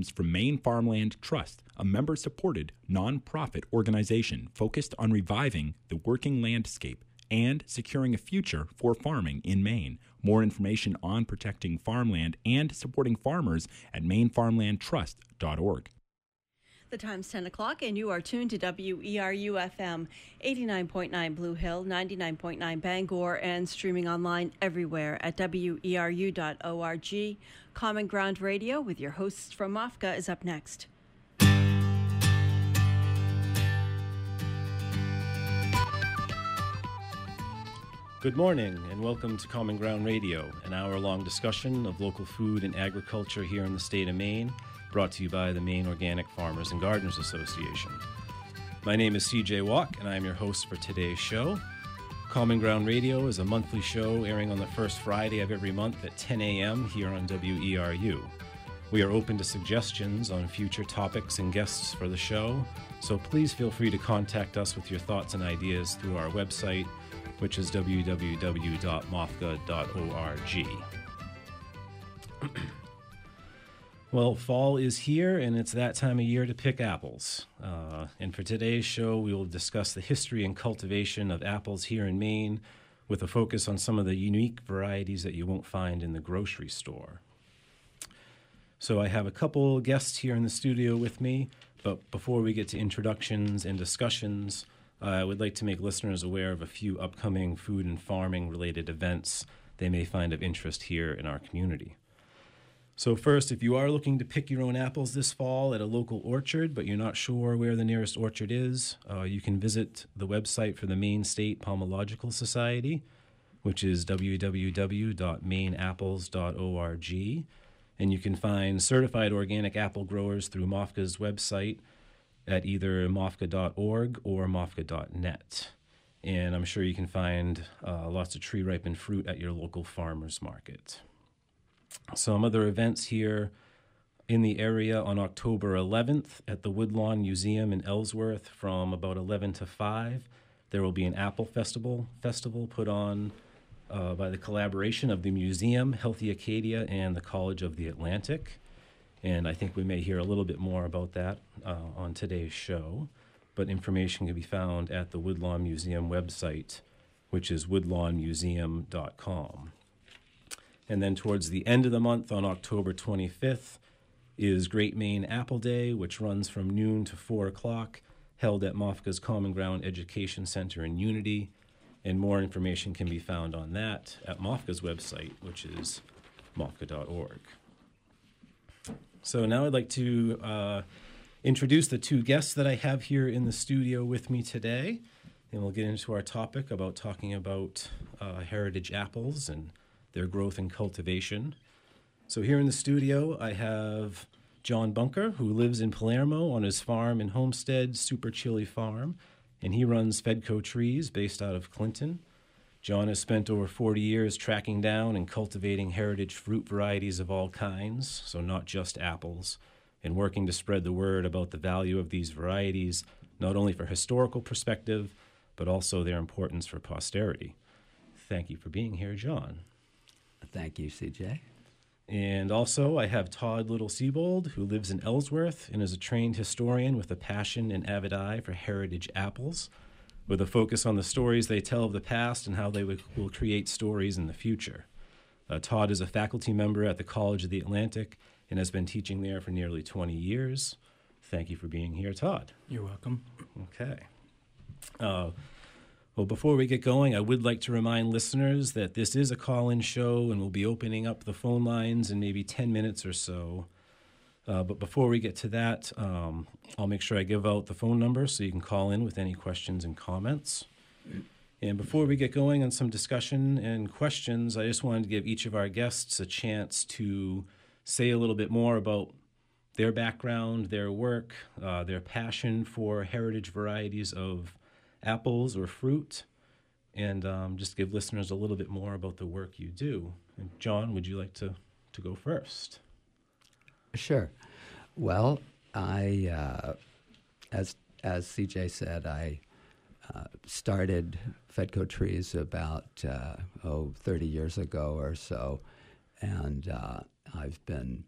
comes from Maine Farmland Trust, a member supported nonprofit organization focused on reviving the working landscape and securing a future for farming in Maine. More information on protecting farmland and supporting farmers at mainefarmlandtrust.org. The time's 10 o'clock, and you are tuned to WERU FM 89.9 Blue Hill, 99.9 Bangor, and streaming online everywhere at WERU.org. Common Ground Radio with your hosts from MOFGA is up next. Good morning, and welcome to Common Ground Radio, an hour long discussion of local food and agriculture here in the state of Maine brought to you by the Maine Organic Farmers and Gardeners Association. My name is CJ Walke, and I am your host for today's show. Common Ground Radio is a monthly show airing on the first Friday of every month at 10 a.m. here on WERU. We are open to suggestions on future topics and guests for the show, so please feel free to contact us with your thoughts and ideas through our website, which is www.mofga.org. Well, fall is here, and it's that time of year to pick apples. Uh, and for today's show, we will discuss the history and cultivation of apples here in Maine with a focus on some of the unique varieties that you won't find in the grocery store. So, I have a couple guests here in the studio with me, but before we get to introductions and discussions, uh, I would like to make listeners aware of a few upcoming food and farming related events they may find of interest here in our community. So, first, if you are looking to pick your own apples this fall at a local orchard, but you're not sure where the nearest orchard is, uh, you can visit the website for the Maine State Pomological Society, which is www.maineapples.org. And you can find certified organic apple growers through MOFGA's website at either mofga.org or mofga.net. And I'm sure you can find uh, lots of tree ripened fruit at your local farmer's market. Some other events here in the area on October 11th at the Woodlawn Museum in Ellsworth from about 11 to 5. There will be an apple festival festival put on uh, by the collaboration of the museum, Healthy Acadia, and the College of the Atlantic. And I think we may hear a little bit more about that uh, on today's show. But information can be found at the Woodlawn Museum website, which is woodlawnmuseum.com. And then towards the end of the month on October 25th is Great Maine Apple Day, which runs from noon to 4 o'clock, held at MOFGA's Common Ground Education Center in Unity. And more information can be found on that at MOFGA's website, which is mofga.org. So now I'd like to uh, introduce the two guests that I have here in the studio with me today. And we'll get into our topic about talking about uh, heritage apples and their growth and cultivation. So here in the studio, I have John Bunker, who lives in Palermo on his farm and homestead, Super Chilly Farm, and he runs Fedco Trees based out of Clinton. John has spent over 40 years tracking down and cultivating heritage fruit varieties of all kinds, so not just apples, and working to spread the word about the value of these varieties, not only for historical perspective, but also their importance for posterity. Thank you for being here, John. Thank you, CJ. And also, I have Todd Little Siebold, who lives in Ellsworth and is a trained historian with a passion and avid eye for heritage apples, with a focus on the stories they tell of the past and how they will create stories in the future. Uh, Todd is a faculty member at the College of the Atlantic and has been teaching there for nearly 20 years. Thank you for being here, Todd. You're welcome. Okay. Uh, well, before we get going, I would like to remind listeners that this is a call in show and we'll be opening up the phone lines in maybe 10 minutes or so. Uh, but before we get to that, um, I'll make sure I give out the phone number so you can call in with any questions and comments. And before we get going on some discussion and questions, I just wanted to give each of our guests a chance to say a little bit more about their background, their work, uh, their passion for heritage varieties of apples or fruit, and um, just give listeners a little bit more about the work you do. And John, would you like to, to go first? Sure. Well, I, uh, as as CJ said, I uh, started Fedco Trees about uh, oh 30 years ago or so, and uh, I've been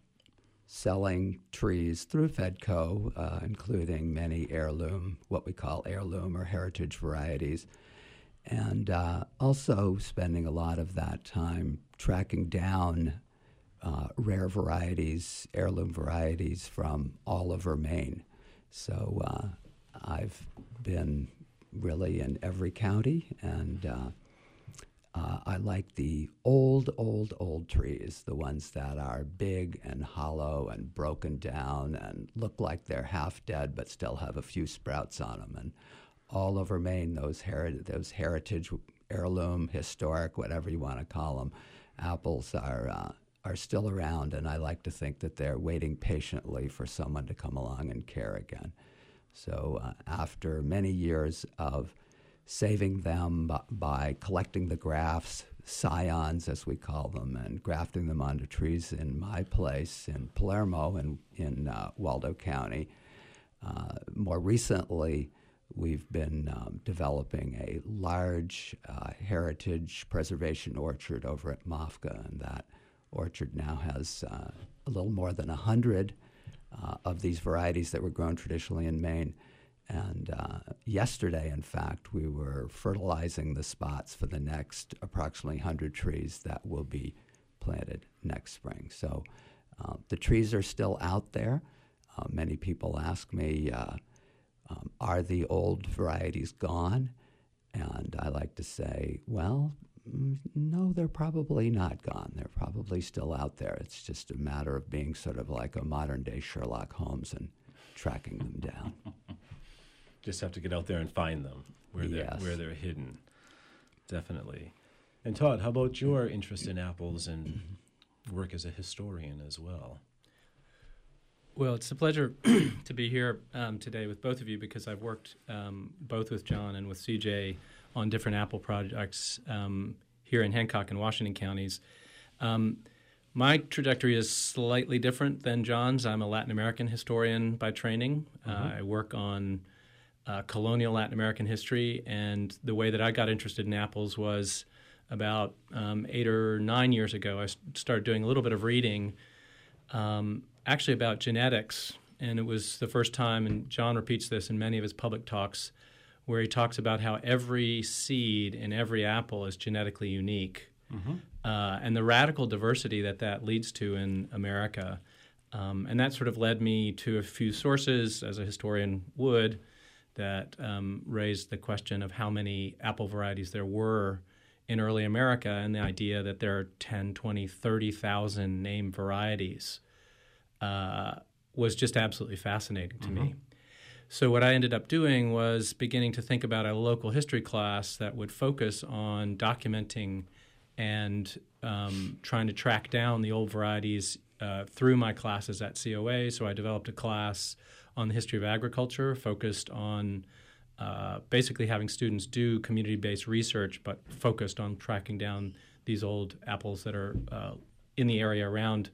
selling trees through Fedco, uh, including many heirloom, what we call heirloom or heritage varieties, and uh, also spending a lot of that time tracking down uh, rare varieties, heirloom varieties from all over Maine. So uh, I've been really in every county, and uh, I like the old, old, old trees, the ones that are big and hollow and broken down and look like they're half dead but still have a few sprouts on them. And all over Maine, those, heri- those heritage, heirloom, historic, whatever you want to call them, apples are, uh, are still around. And I like to think that they're waiting patiently for someone to come along and care again. So uh, after many years of saving them by, by collecting the grafts, scions as we call them, and grafting them onto trees in my place in Palermo in, in uh, Waldo County. Uh, more recently, we've been um, developing a large uh, heritage preservation orchard over at MOFGA, and that orchard now has uh, a little more than 100 uh, of these varieties that were grown traditionally in Maine. And uh, yesterday, in fact, we were fertilizing the spots for the next approximately 100 trees that will be planted next spring. So uh, the trees are still out there. Uh, many people ask me, uh, um, are the old varieties gone? And I like to say, well, mm, no, they're probably not gone. They're probably still out there. It's just a matter of being sort of like a modern day Sherlock Holmes and tracking them down. Just have to get out there and find them where they're Yes. where they're hidden. Definitely. And Todd, how about your interest in apples and work as a historian as well? Well, it's a pleasure to be here um, today with both of you because I've worked um, both with John and with CJ on different Apple projects um, here in Hancock and Washington counties. Um, my trajectory is slightly different than John's. I'm a Latin American historian by training. Uh, I work on uh, colonial Latin American history, and the way that I got interested in apples was about um, eight or nine years ago. I started doing a little bit of reading um, actually about genetics, and it was the first time, and John repeats this in many of his public talks, where he talks about how every seed in every apple is genetically unique, uh, and the radical diversity that that leads to in America. Um, and that sort of led me to a few sources, as a historian would, that um, raised the question of how many apple varieties there were in early America and the idea that there are 10, 20, 30,000 named varieties uh, was just absolutely fascinating to me. So, what I ended up doing was beginning to think about a local history class that would focus on documenting and um, trying to track down the old varieties uh, through my classes at COA. So, I developed a class on the history of agriculture focused on uh, basically having students do community based research, but focused on tracking down these old apples that are uh, in the area around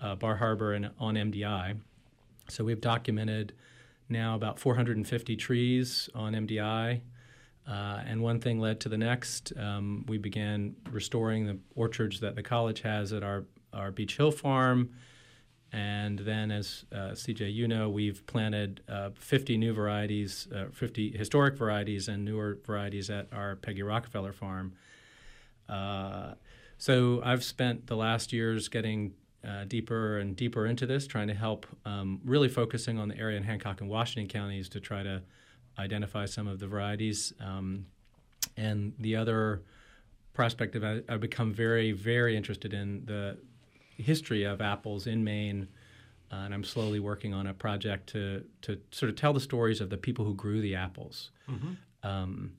uh, Bar Harbor and on MDI. So we've documented now about 450 trees on MDI. Uh, and one thing led to the next. Um, we began restoring the orchards that the college has at our, our Beech Hill farm. And then, as uh, CJ, you know, we've planted uh, 50 new varieties, uh, 50 historic varieties, and newer varieties at our Peggy Rockefeller farm. Uh, so I've spent the last years getting uh, deeper and deeper into this, trying to help, um, really focusing on the area in Hancock and Washington counties to try to identify some of the varieties. Um, and the other prospect I, I've become very, very interested in the history of apples in Maine. Uh, and I'm slowly working on a project to, to sort of tell the stories of the people who grew the apples. Um,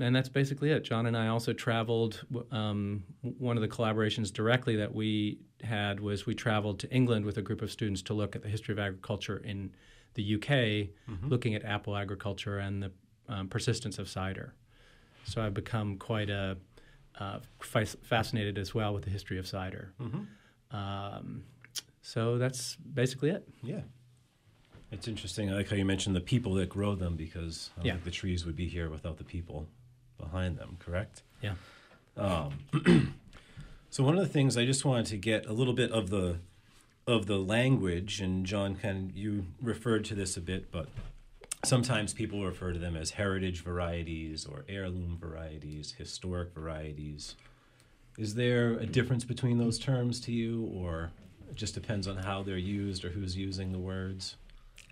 and that's basically it. John and I also traveled. Um, one of the collaborations directly that we had was we traveled to England with a group of students to look at the history of agriculture in the UK, looking at apple agriculture and the um, persistence of cider. So I've become quite a uh, fas- fascinated as well with the history of cider. Um, so that's basically it. Yeah. It's interesting. I like how you mentioned the people that grow them because I don't Yeah. think the trees would be here without the people behind them, correct? Yeah. So one of the things I just wanted to get a little bit of the of the language, and John, kind of, you referred to this a bit, but sometimes people refer to them as heritage varieties or heirloom varieties, historic varieties. Is there a difference between those terms to you, or it just depends on how they're used or who's using the words?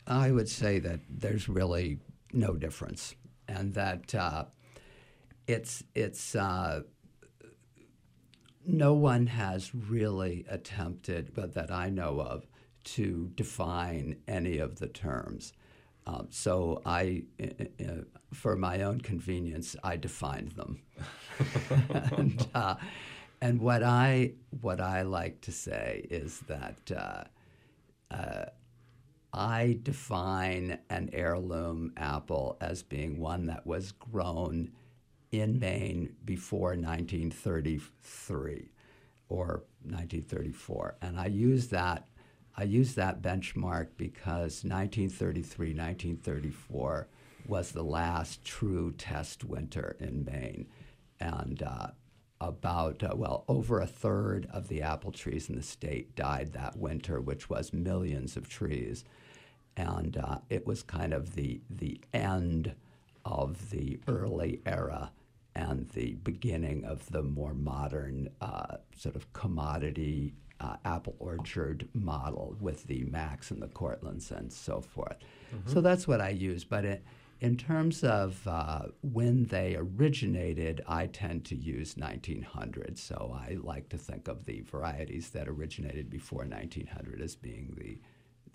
I would say that there's really no difference, and that uh, it's it's uh, no one has really attempted, but that I know of, to define any of the terms. Um, so I, uh, for my own convenience, I defined them. and, uh, and what I what I like to say is that uh, uh, I define an heirloom apple as being one that was grown in Maine before 1933 or 1934, and I use that I use that benchmark because 1933, 1934 was the last true test winter in Maine. And uh, about, uh, well, over a third of the apple trees in the state died that winter, which was millions of trees. And uh, it was kind of the, the end of the early era and the beginning of the more modern uh, sort of commodity uh, apple orchard model with the Macs and the Cortlands and so forth. Mm-hmm. So that's what I use. But it, in terms of uh, when they originated, I tend to use 1900. So I like to think of the varieties that originated before 1900 as being the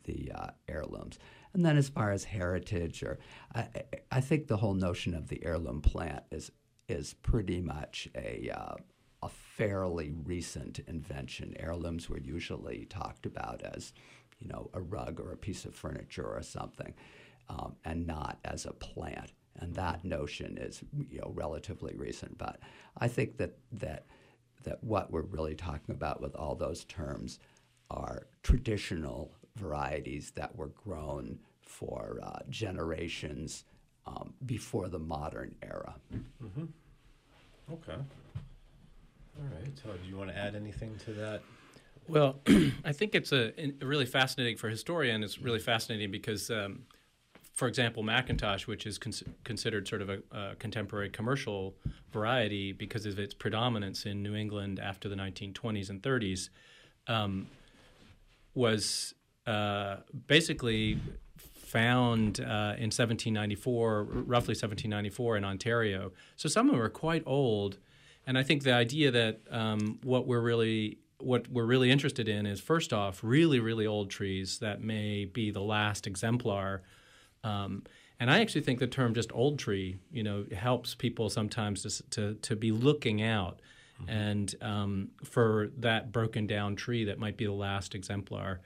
the uh, heirlooms. And then as far as heritage, or I, I, think the whole notion of the heirloom plant is is pretty much a uh, a fairly recent invention. Heirlooms were usually talked about as, you know, a rug or a piece of furniture or something, um, and not as a plant. And that notion is, you know, relatively recent. But I think that that that what we're really talking about with all those terms are traditional varieties that were grown for uh, generations um, before the modern era. Mm-hmm. Okay. All right. So, do you want to add anything to that? Well, I think it's a, a, really fascinating for a historian. It's really fascinating because, um, for example, McIntosh, which is cons- considered sort of a, a, contemporary commercial variety because of its predominance in New England after the 1920s and 30s, um, was uh, basically found uh, in 1794, roughly 1794, in Ontario. So some of them are quite old and I think the idea that um, what we're really what we're really interested in is first off really really old trees that may be the last exemplar. Um, and I actually think the term just old tree, you know, helps people sometimes to to, to be looking out mm-hmm. and um, for that broken down tree that might be the last exemplar.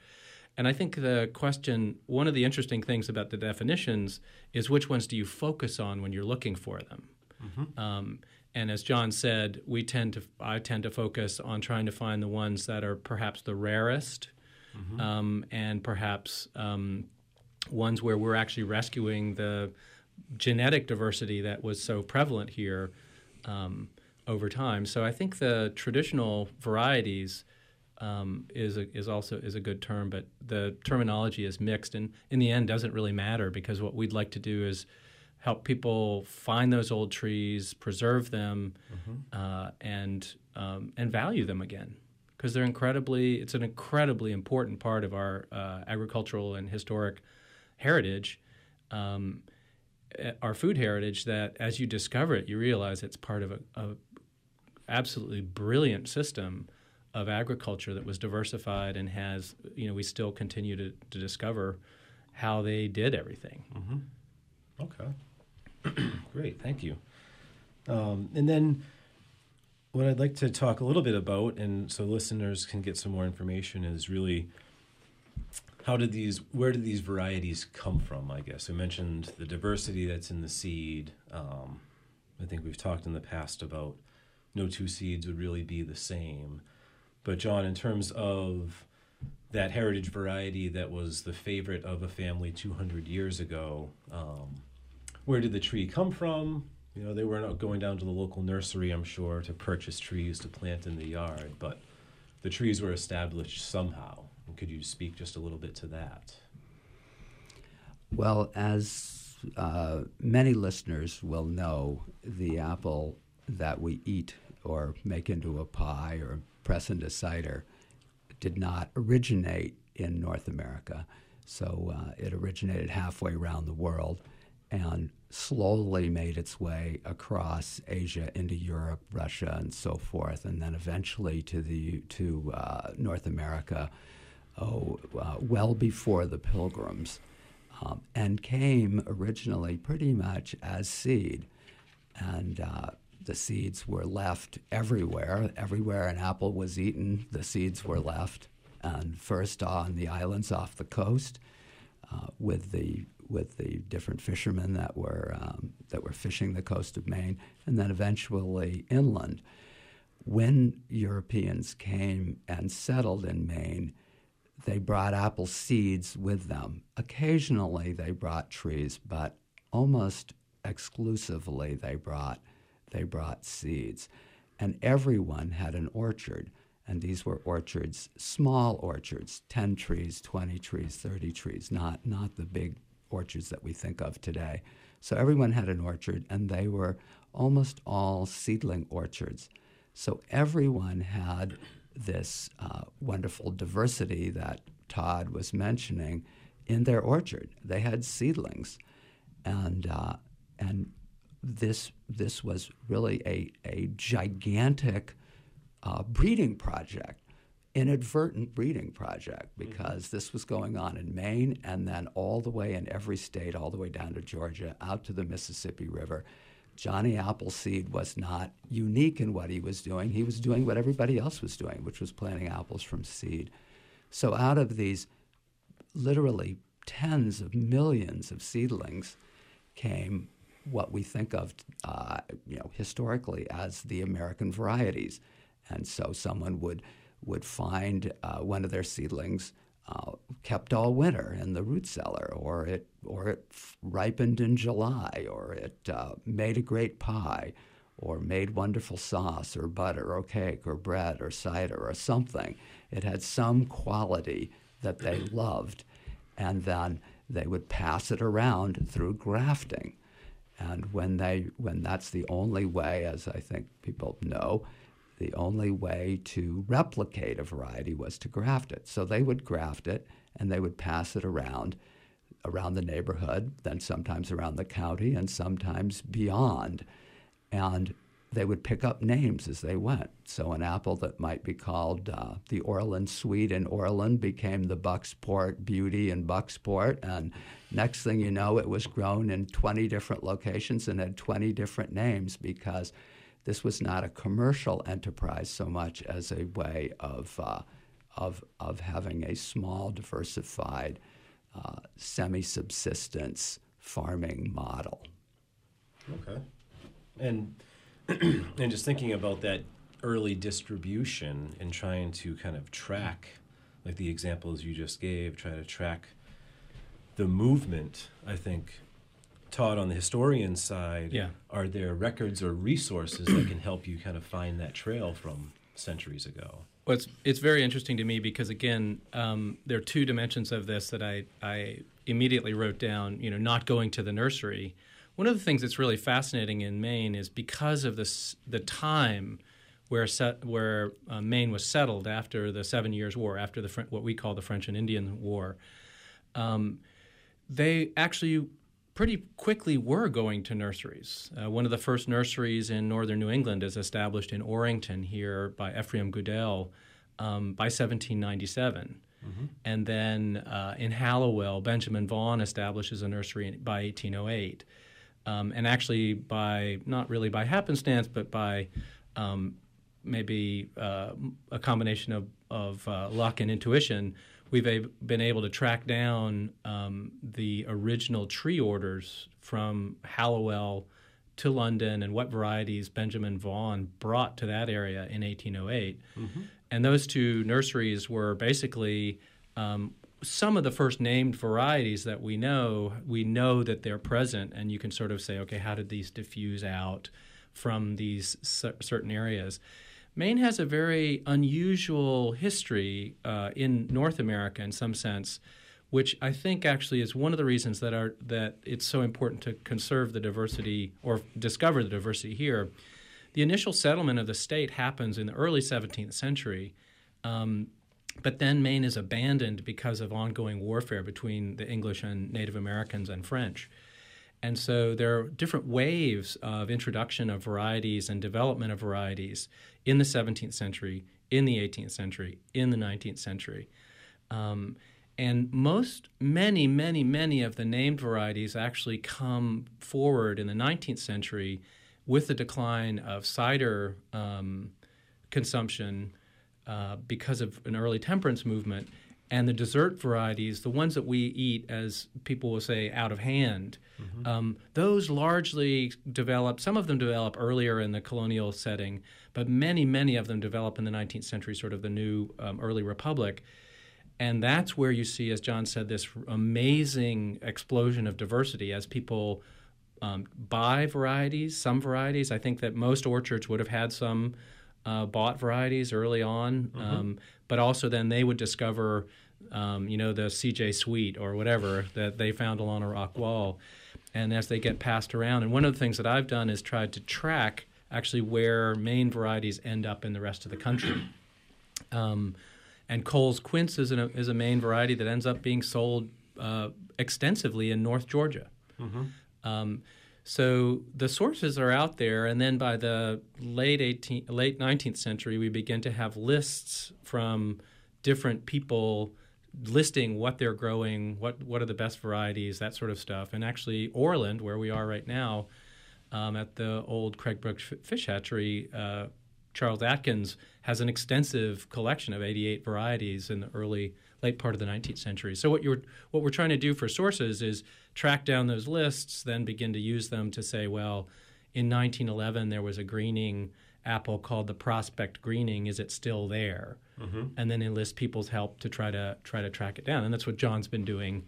And I think the question, one of the interesting things about the definitions is which ones do you focus on when you're looking for them? Mm-hmm. Um, and as John said, we tend to I tend to focus on trying to find the ones that are perhaps the rarest, mm-hmm. um, and perhaps um, ones where we're actually rescuing the genetic diversity that was so prevalent here um, over time. So I think the traditional varieties um, is a, is also is a good term, but the terminology is mixed, and in the end doesn't really matter because what we'd like to do is help people find those old trees, preserve them, mm-hmm. uh, and um, and value them again because they're incredibly. It's an incredibly important part of our uh, agricultural and historic heritage, um, eh, our food heritage. That as you discover it, you realize it's part of a, a absolutely brilliant system of agriculture that was diversified and has. You know, we still continue to, to discover how they did everything. Mm-hmm. Okay. Great, thank you. Um, and then what I'd like to talk a little bit about, and so listeners can get some more information, is really how did these, where did these varieties come from? I guess we mentioned the diversity that's in the seed. Um, I think we've talked in the past about no two seeds would really be the same. But John, in terms of that heritage variety that was the favorite of a family 200 years ago, um, where did the tree come from? You know, they were not going down to the local nursery, I'm sure, to purchase trees to plant in the yard, but the trees were established somehow. could you speak just a little bit to that? Well, as uh, many listeners will know, the apple that we eat or make into a pie or press into cider did not originate in North America. So uh, it originated halfway around the world and slowly made its way across Asia into Europe, Russia, and so forth, and then eventually to the to uh, North America. Oh, uh, well before the Pilgrims, um, and came originally pretty much as seed, and uh, the seeds were left everywhere. Everywhere an apple was eaten, the seeds were left, and first on the islands off the coast, uh, with the with the different fishermen that were um, that were fishing the coast of Maine, and then eventually inland. When Europeans came and settled in Maine, they brought apple seeds with them. Occasionally, they brought trees, but almost exclusively they brought they brought seeds, and everyone had an orchard. And these were orchards, small orchards, 10 trees, 20 trees, 30 trees, not, not the big orchards that we think of today. So everyone had an orchard, and they were almost all seedling orchards. So everyone had this uh, wonderful diversity that Todd was mentioning in their orchard. They had seedlings, and uh, and this this was really a a gigantic uh, breeding project inadvertent breeding project mm-hmm. because this was going on in Maine and then all the way in every state, all the way down to Georgia, out to the Mississippi River. Johnny Appleseed was not unique in what he was doing. He was doing what everybody else was doing, which was planting apples from seed. So out of these literally tens of millions of seedlings came what we think of, uh, you know, historically as the American varieties. And so someone would would find uh, one of their seedlings uh, kept all winter in the root cellar, or it or it ripened in July, or it uh, made a great pie, or made wonderful sauce, or butter, or cake, or bread, or cider, or something. It had some quality that they loved, and then they would pass it around through grafting. And when they when that's the only way, as I think people know, the only way to replicate a variety was to graft it. So they would graft it and they would pass it around around the neighborhood, then sometimes around the county and sometimes beyond. And they would pick up names as they went. So an apple that might be called uh, the Orland Sweet in Orland became the Bucksport Beauty in Bucksport. And next thing you know, it was grown in 20 different locations and had 20 different names because – this was not a commercial enterprise so much as a way of, uh, of, of having a small, diversified, uh, semi subsistence farming model. Okay. And, and just thinking about that early distribution and trying to kind of track, like the examples you just gave, try to track the movement, I think Todd, on the historian side, yeah. are there records or resources that can help you kind of find that trail from centuries ago? Well, it's, it's very interesting to me because, again, um, there are two dimensions of this that I, I immediately wrote down, you know, not going to the nursery. One of the things that's really fascinating in Maine is because of this, the time where, set, where uh, Maine was settled after the Seven Years' War, after the what we call the French and Indian War, um, they actually pretty quickly were going to nurseries. Uh, one of the first nurseries in northern New England is established in Orrington here by Ephraim Goodale um, by 1797. Mm-hmm. And then uh, in Hallowell, Benjamin Vaughan establishes a nursery by 1808. Um, and actually, by not really by happenstance, but by um, maybe uh, a combination of, of uh, luck and intuition, we've a- been able to track down um, the original tree orders from Hallowell to London and what varieties Benjamin Vaughan brought to that area in 1808. Mm-hmm. And those two nurseries were basically um, some of the first named varieties that we know. We know that they're present, and you can sort of say, okay, how did these diffuse out from these certain areas? Maine has a very unusual history uh, in North America in some sense, which I think actually is one of the reasons that are that it's so important to conserve the diversity or discover the diversity here. The initial settlement of the state happens in the early 17th century. Um, but then Maine is abandoned because of ongoing warfare between the English and Native Americans and French. And so there are different waves of introduction of varieties and development of varieties in the 17th century, in the 18th century, in the 19th century. Um, and most, many, many, many of the named varieties actually come forward in the 19th century with the decline of cider um, consumption uh, because of an early temperance movement. And the dessert varieties, the ones that we eat, as people will say, out of hand, mm-hmm. um, those largely develop, some of them develop earlier in the colonial setting, but many, many of them develop in the 19th century, sort of the new um, early republic. And that's where you see, as John said, this amazing explosion of diversity as people um, buy varieties, some varieties. I think that most orchards would have had some uh, bought varieties early on, mm-hmm. um, but also then they would discover, um, you know, the CJ Sweet or whatever that they found along a rock wall. And as they get passed around, and one of the things that I've done is tried to track actually where Maine varieties end up in the rest of the country. Um, and Cole's Quince is, an, is a Maine variety that ends up being sold uh, extensively in North Georgia. Mm-hmm. Um, so the sources are out there, and then by the late 18th, late 19th century, we begin to have lists from different people listing what they're growing, what what are the best varieties, that sort of stuff. And actually, Orland, where we are right now, um, at the old Craigbrook Fish Hatchery, uh, Charles Atkins has an extensive collection of 88 varieties in the early late part of the 19th century. So what you're what we're trying to do for sources is track down those lists, then begin to use them to say, well, in 1911 there was a greening apple called the Prospect Greening. Is it still there? Mm-hmm. And then enlist people's help to try to try to track it down. And that's what John's been doing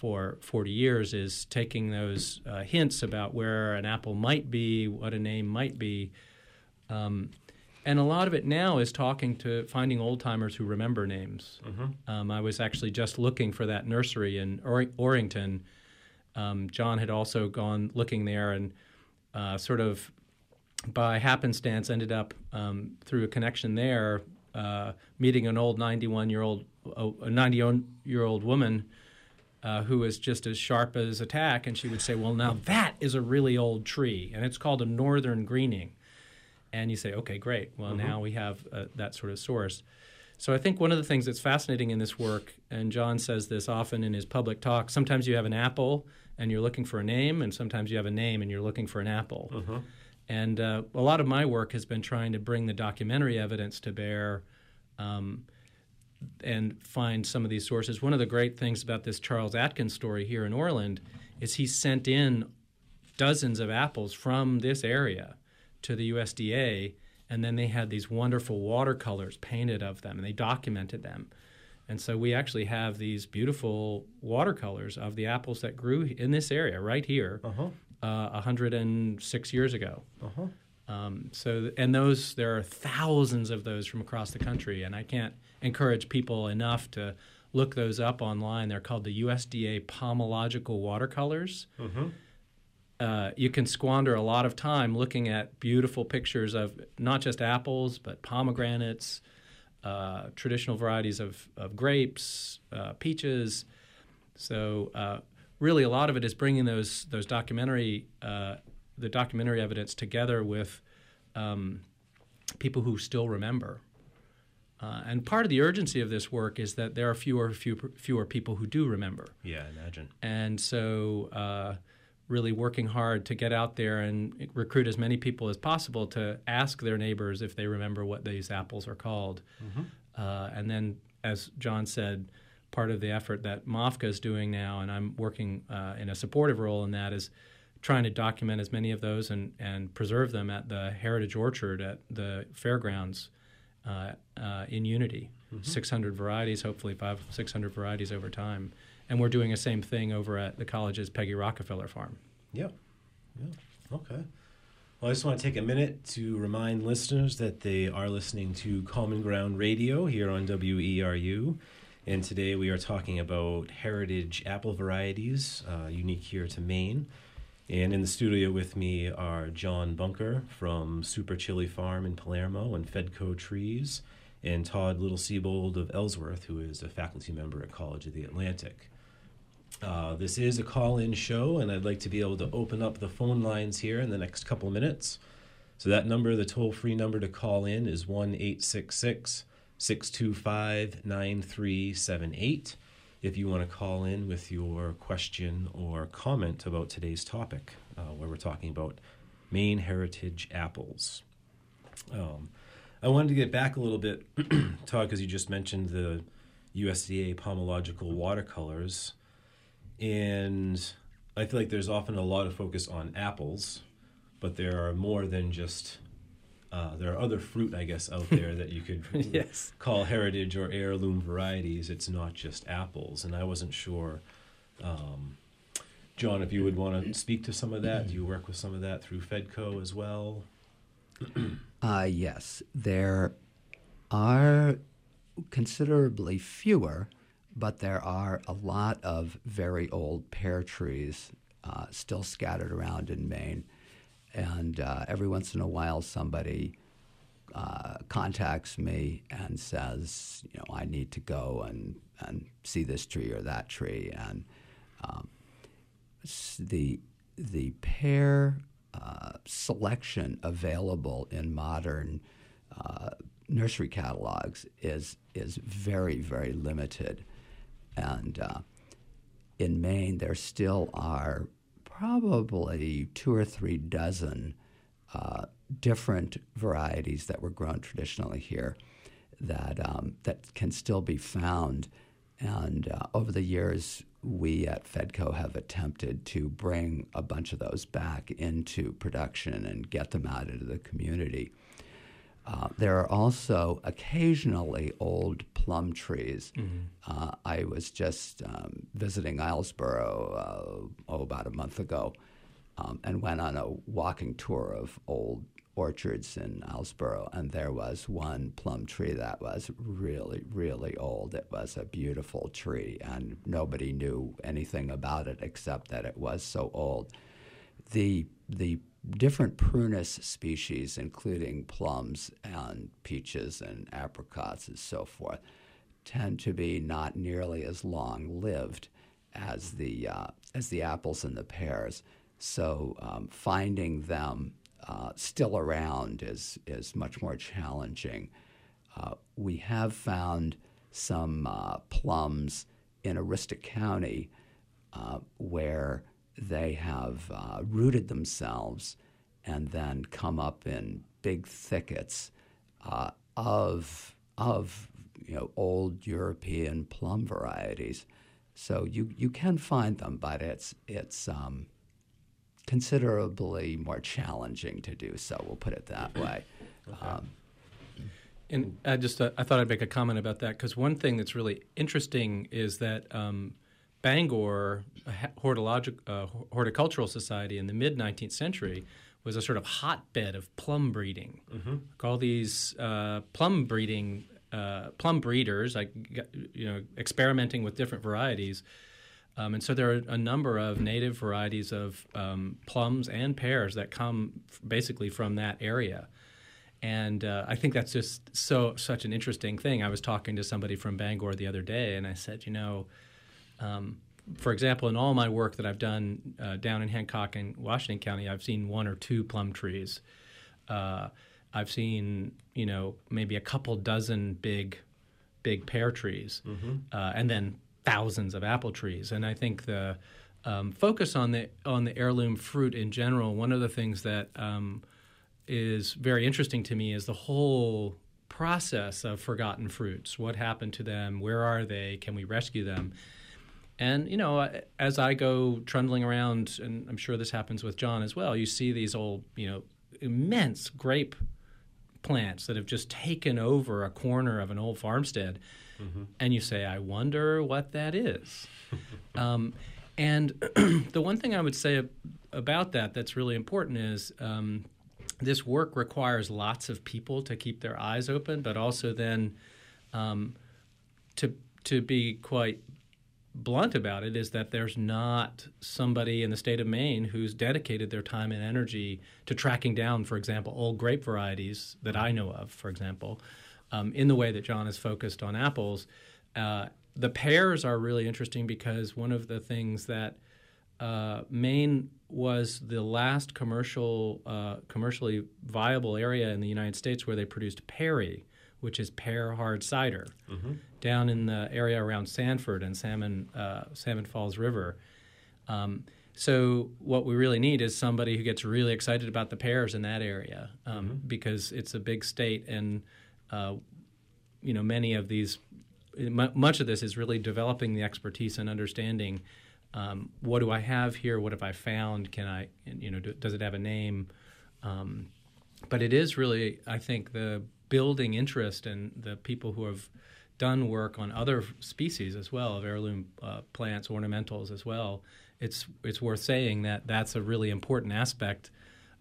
for 40 years is taking those uh, hints about where an apple might be, what a name might be, um, and a lot of it now is talking to finding old timers who remember names. Mm-hmm. Um, I was actually just looking for that nursery in or- Orrington. Um, John had also gone looking there and uh, sort of by happenstance ended up um, through a connection there uh, meeting an old 91 year old a 91 year old woman uh, who was just as sharp as a tack and she would say well now that is a really old tree and it's called a northern greening and you say, okay, great. Well, mm-hmm. now we have uh, that sort of source. So I think one of the things that's fascinating in this work, and John says this often in his public talk, sometimes you have an apple and you're looking for a name, and sometimes you have a name and you're looking for an apple. Mm-hmm. And uh, a lot of my work has been trying to bring the documentary evidence to bear um, and find some of these sources. One of the great things about this Charles Atkins story here in Orland is he sent in dozens of apples from this area to the USDA, and then they had these wonderful watercolors painted of them, and they documented them. And so we actually have these beautiful watercolors of the apples that grew in this area right here, uh-huh. uh, 106 years ago. Uh-huh. Um, so, and those there are thousands of those from across the country, and I can't encourage people enough to look those up online. They're called the USDA pomological watercolors. Uh-huh uh, you can squander a lot of time looking at beautiful pictures of not just apples, but pomegranates, uh, traditional varieties of, of grapes, uh, peaches. So, uh, really, a lot of it is bringing those those documentary uh, the documentary evidence together with um, people who still remember. Uh, and part of the urgency of this work is that there are fewer, fewer, fewer people who do remember. Yeah, imagine. And so really working hard to get out there and recruit as many people as possible to ask their neighbors if they remember what these apples are called. Mm-hmm. Uh, and then, as John said, part of the effort that MOFGA is doing now, and I'm working uh, in a supportive role in that, is trying to document as many of those and, and preserve them at the Heritage Orchard at the fairgrounds uh, uh in Unity. Mm-hmm. 600 varieties, hopefully five, 600 varieties over time and we're doing the same thing over at the college's Peggy Rockefeller farm. Yeah, yeah, okay. Well, I just want to take a minute to remind listeners that they are listening to Common Ground Radio here on WERU. And today we are talking about heritage apple varieties uh, unique here to Maine. And in the studio with me are John Bunker from Super Chilly Farm in Palermo and Fedco Trees, and Todd Little Siebold of Ellsworth, who is a faculty member at College of the Atlantic. Uh, this is a call in show, and I'd like to be able to open up the phone lines here in the next couple minutes. So, that number, the toll free number to call in, is 1 866 625 9378. If you want to call in with your question or comment about today's topic, uh, where we're talking about Maine heritage apples. Um, I wanted to get back a little bit, Todd, because you just mentioned the USDA pomological watercolors. And I feel like there's often a lot of focus on apples, but there are more than just. Uh, there are other fruit, I guess, out there that you could yes. call heritage or heirloom varieties. It's not just apples, and I wasn't sure, um, John, if you would want to speak to some of that. Do you work with some of that through Fedco as well? uh, yes, there are considerably fewer but there are a lot of very old pear trees uh, still scattered around in Maine. And uh, every once in a while, somebody uh, contacts me and says, you know, I need to go and, and see this tree or that tree. And um, the, the pear uh, selection available in modern uh, nursery catalogs is, is very, very limited. And uh, in Maine, there still are probably two or three dozen uh, different varieties that were grown traditionally here that um, that can still be found. And uh, over the years, we at Fedco have attempted to bring a bunch of those back into production and get them out into the community. Uh, there are also occasionally old plum trees. Mm-hmm. Uh, I was just um, visiting Islesboro uh, oh, about a month ago um, and went on a walking tour of old orchards in Islesboro, and there was one plum tree that was really, really old. It was a beautiful tree, and nobody knew anything about it except that it was so old. The the different prunus species, including plums and peaches and apricots and so forth, tend to be not nearly as long lived as the uh, as the apples and the pears. So um, finding them uh, still around is is much more challenging. Uh, we have found some uh, plums in Aroostook County uh, where they have uh, rooted themselves and then come up in big thickets uh, of of you know old European plum varieties. So you you can find them, but it's it's um, considerably more challenging to do so. We'll put it that way. Okay. Um, and I just uh, I thought I'd make a comment about that because one thing that's really interesting is that um, Bangor uh, horticultural society in the mid 19th century was a sort of hotbed of plum breeding. Mm-hmm. All these uh, plum breeding uh, plum breeders, like you know, experimenting with different varieties. Um, and so there are a number of native varieties of um, plums and pears that come f- basically from that area. And uh, I think that's just so such an interesting thing. I was talking to somebody from Bangor the other day, and I said, you know, um, for example, in all my work that I've done uh, down in Hancock and Washington County, I've seen one or two plum trees. Uh, I've seen, you know, maybe a couple dozen big, big pear trees, mm-hmm. uh, and then thousands of apple trees. And I think the um, focus on the on the heirloom fruit in general. One of the things that um, is very interesting to me is the whole process of forgotten fruits. What happened to them? Where are they? Can we rescue them? And you know, as I go trundling around, and I'm sure this happens with John as well, you see these old, you know, immense grape plants that have just taken over a corner of an old farmstead, mm-hmm. and you say, "I wonder what that is." um, and the one thing I would say about that that's really important is um, this work requires lots of people to keep their eyes open, but also then um, to to be quite blunt about it is that there's not somebody in the state of Maine who's dedicated their time and energy to tracking down, for example, old grape varieties that I know of, for example, um, in the way that John is focused on apples. Uh, the pears are really interesting because one of the things that uh, Maine was the last commercial, uh, commercially viable area in the United States where they produced perry, which is pear hard cider, mm-hmm. Down in the area around Sanford and Salmon uh, Salmon Falls River. Um, so what we really need is somebody who gets really excited about the pears in that area um, mm-hmm. because it's a big state and uh, you know many of these much of this is really developing the expertise and understanding um, what do I have here? What have I found? Can I, you know, do, does it have a name? Um, but it is really, I think, the building interest in the people who have done work on other species as well of heirloom uh, plants, ornamentals as well. It's it's worth saying that that's a really important aspect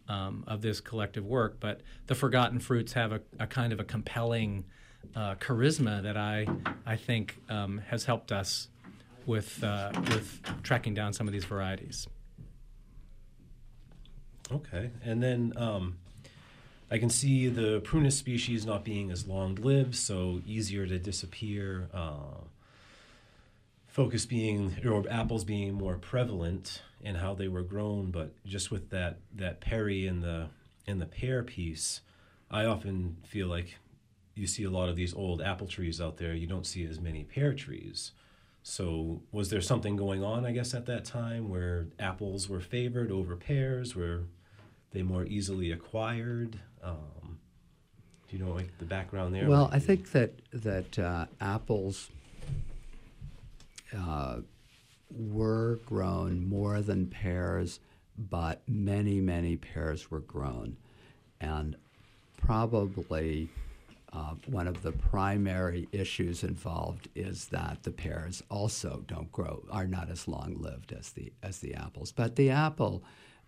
um, of this collective work. But the forgotten fruits have a, a kind of a compelling uh, charisma that I I think um, has helped us with uh, with tracking down some of these varieties. Okay, and then um, I can see the prunus species not being as long lived, so easier to disappear. Uh, focus being or apples being more prevalent in how they were grown, but just with that that perry in the in the pear piece, I often feel like you see a lot of these old apple trees out there. You don't see as many pear trees. So, was there something going on, I guess, at that time where apples were favored over pears? Were they more easily acquired? Um, do you know like the background there? Well, I think that that uh, apples uh, were grown more than pears, but many, many pears were grown, and probably uh, one of the primary issues involved is that the pears also don't grow, are not as long lived as the as the apples. But the apple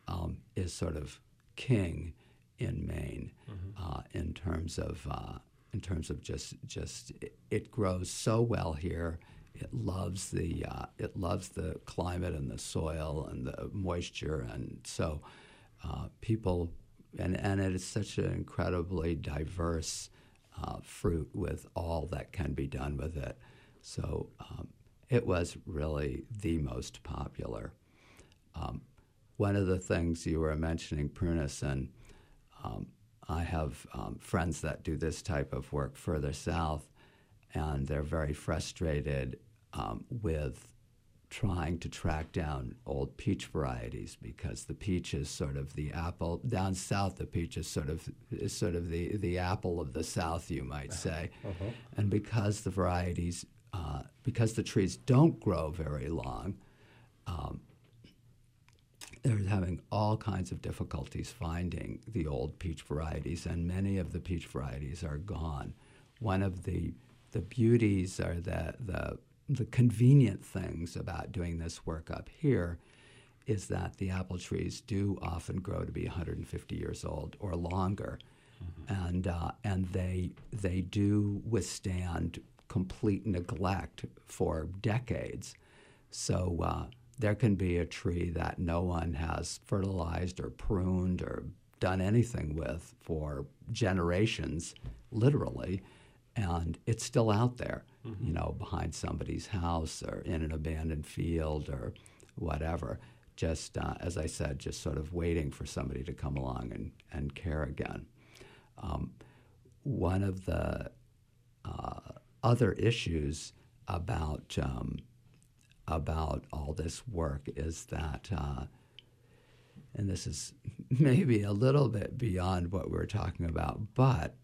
um, is sort of king in Maine mm-hmm. uh, in terms of uh, in terms of just just it, it, grows so well here. It loves the uh, it loves the climate and the soil and the moisture, and so uh, people and and it is such an incredibly diverse uh, fruit with all that can be done with it. So um, it was really the most popular. Um, one of the things you were mentioning, prunus, and um, I have um, friends that do this type of work further south, and they're very frustrated um, with trying to track down old peach varieties because the peach is sort of the apple down south. The peach is sort of is sort of the the apple of the south, you might say, uh-huh. and because the varieties uh, because the trees don't grow very long. Um, they're having all kinds of difficulties finding the old peach varieties, and many of the peach varieties are gone. One of the the beauties are that the the convenient things about doing this work up here is that the apple trees do often grow to be 150 years old or longer, mm-hmm. and uh, and they they do withstand complete neglect for decades. So uh, there can be a tree that no one has fertilized or pruned or done anything with for generations, literally, and it's still out there mm-hmm. you know, behind somebody's house or in an abandoned field or whatever. Just, uh, as I said, just sort of waiting for somebody to come along and, and care again. Um, one of the uh, other issues about um, about all this work is that, uh, and this is maybe a little bit beyond what we're talking about, but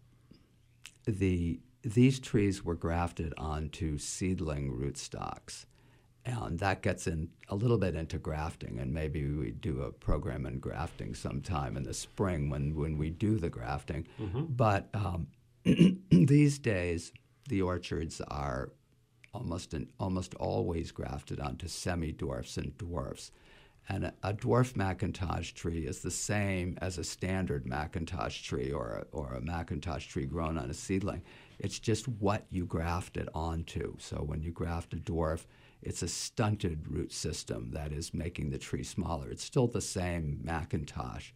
the these trees were grafted onto seedling rootstocks. And that gets in a little bit into grafting, and maybe we do a program in grafting sometime in the spring when, when we do the grafting. Mm-hmm. But um, these days, the orchards are almost an, almost always grafted onto semi dwarfs and dwarfs, And a, a dwarf McIntosh tree is the same as a standard McIntosh tree or a, or a McIntosh tree grown on a seedling. It's just what you graft it onto. So when you graft a dwarf, it's a stunted root system that is making the tree smaller. It's still the same McIntosh.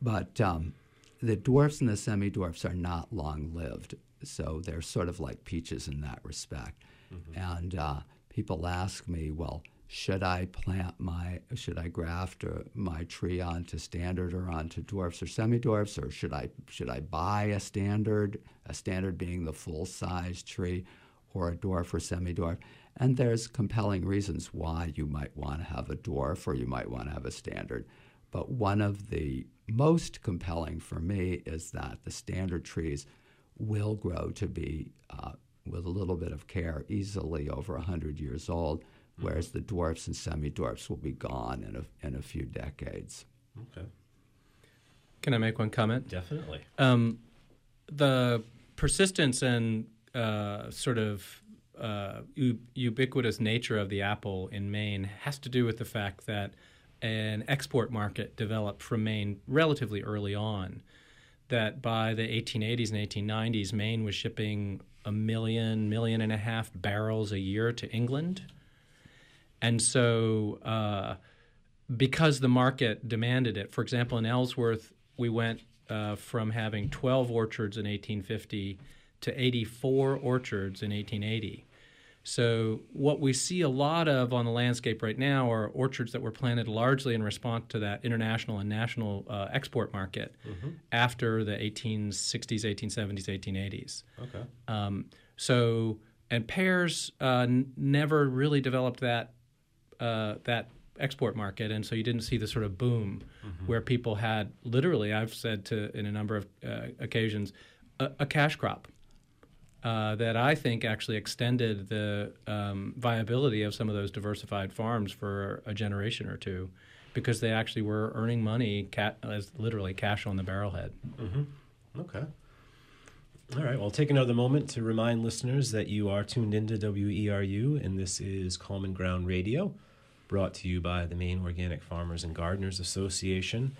But um, the dwarfs and the semi dwarfs are not long lived. So they're sort of like peaches in that respect. Mm-hmm. And uh, people ask me, well, should I plant my, should I graft my tree onto standard or onto dwarfs or semi-dwarfs, or should I should I buy a standard, a standard being the full size tree, or a dwarf or semi-dwarf? And there's compelling reasons why you might want to have a dwarf or you might want to have a standard. But one of the most compelling for me is that the standard trees will grow to be, uh, with a little bit of care, easily over 100 years old whereas the dwarfs and semi-dwarfs will be gone in a, in a few decades. Okay. Can I make one comment? Definitely. Um, the persistence and uh, sort of uh, u- ubiquitous nature of the apple in Maine has to do with the fact that an export market developed from Maine relatively early on. That by the 1880s and 1890s, Maine was shipping a million, million and a half barrels a year to England and so, uh, because the market demanded it, for example, in Ellsworth, we went uh, from having 12 orchards in 1850 to 84 orchards in 1880. So, what we see a lot of on the landscape right now are orchards that were planted largely in response to that international and national uh, export market mm-hmm. after the 1860s, 1870s, 1880s. Okay. Um, so, and pears uh, n- never really developed that uh, that export market, and so you didn't see the sort of boom mm-hmm. where people had literally, I've said to in a number of uh, occasions, a, a, cash crop. Uh, that I think actually extended the um, viability of some of those diversified farms for a generation or two, because they actually were earning money ca- as literally cash on the barrelhead. Mm-hmm. Okay. All right. Well, take another moment to remind listeners that you are tuned into WERU, and this is Common Ground Radio brought to you by the Maine Organic Farmers and Gardeners Association.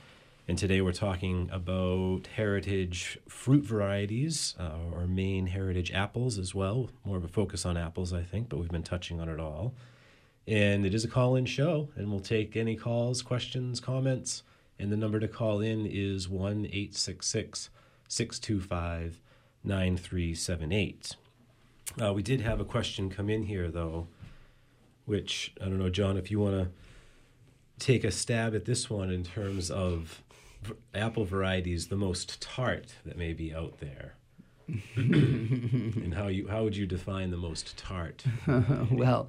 And today we're talking about heritage fruit varieties uh, or Maine heritage apples as well. More of a focus on apples, I think, but we've been touching on it all. And it is a call in show, and we'll take any calls, questions, comments. And the number to call in is 1 866 625 9378. Uh, we did have a question come in here, though, which I don't know, John, if you want to take a stab at this one in terms of apple varieties, the most tart that may be out there. and how you how would you define the most tart? well,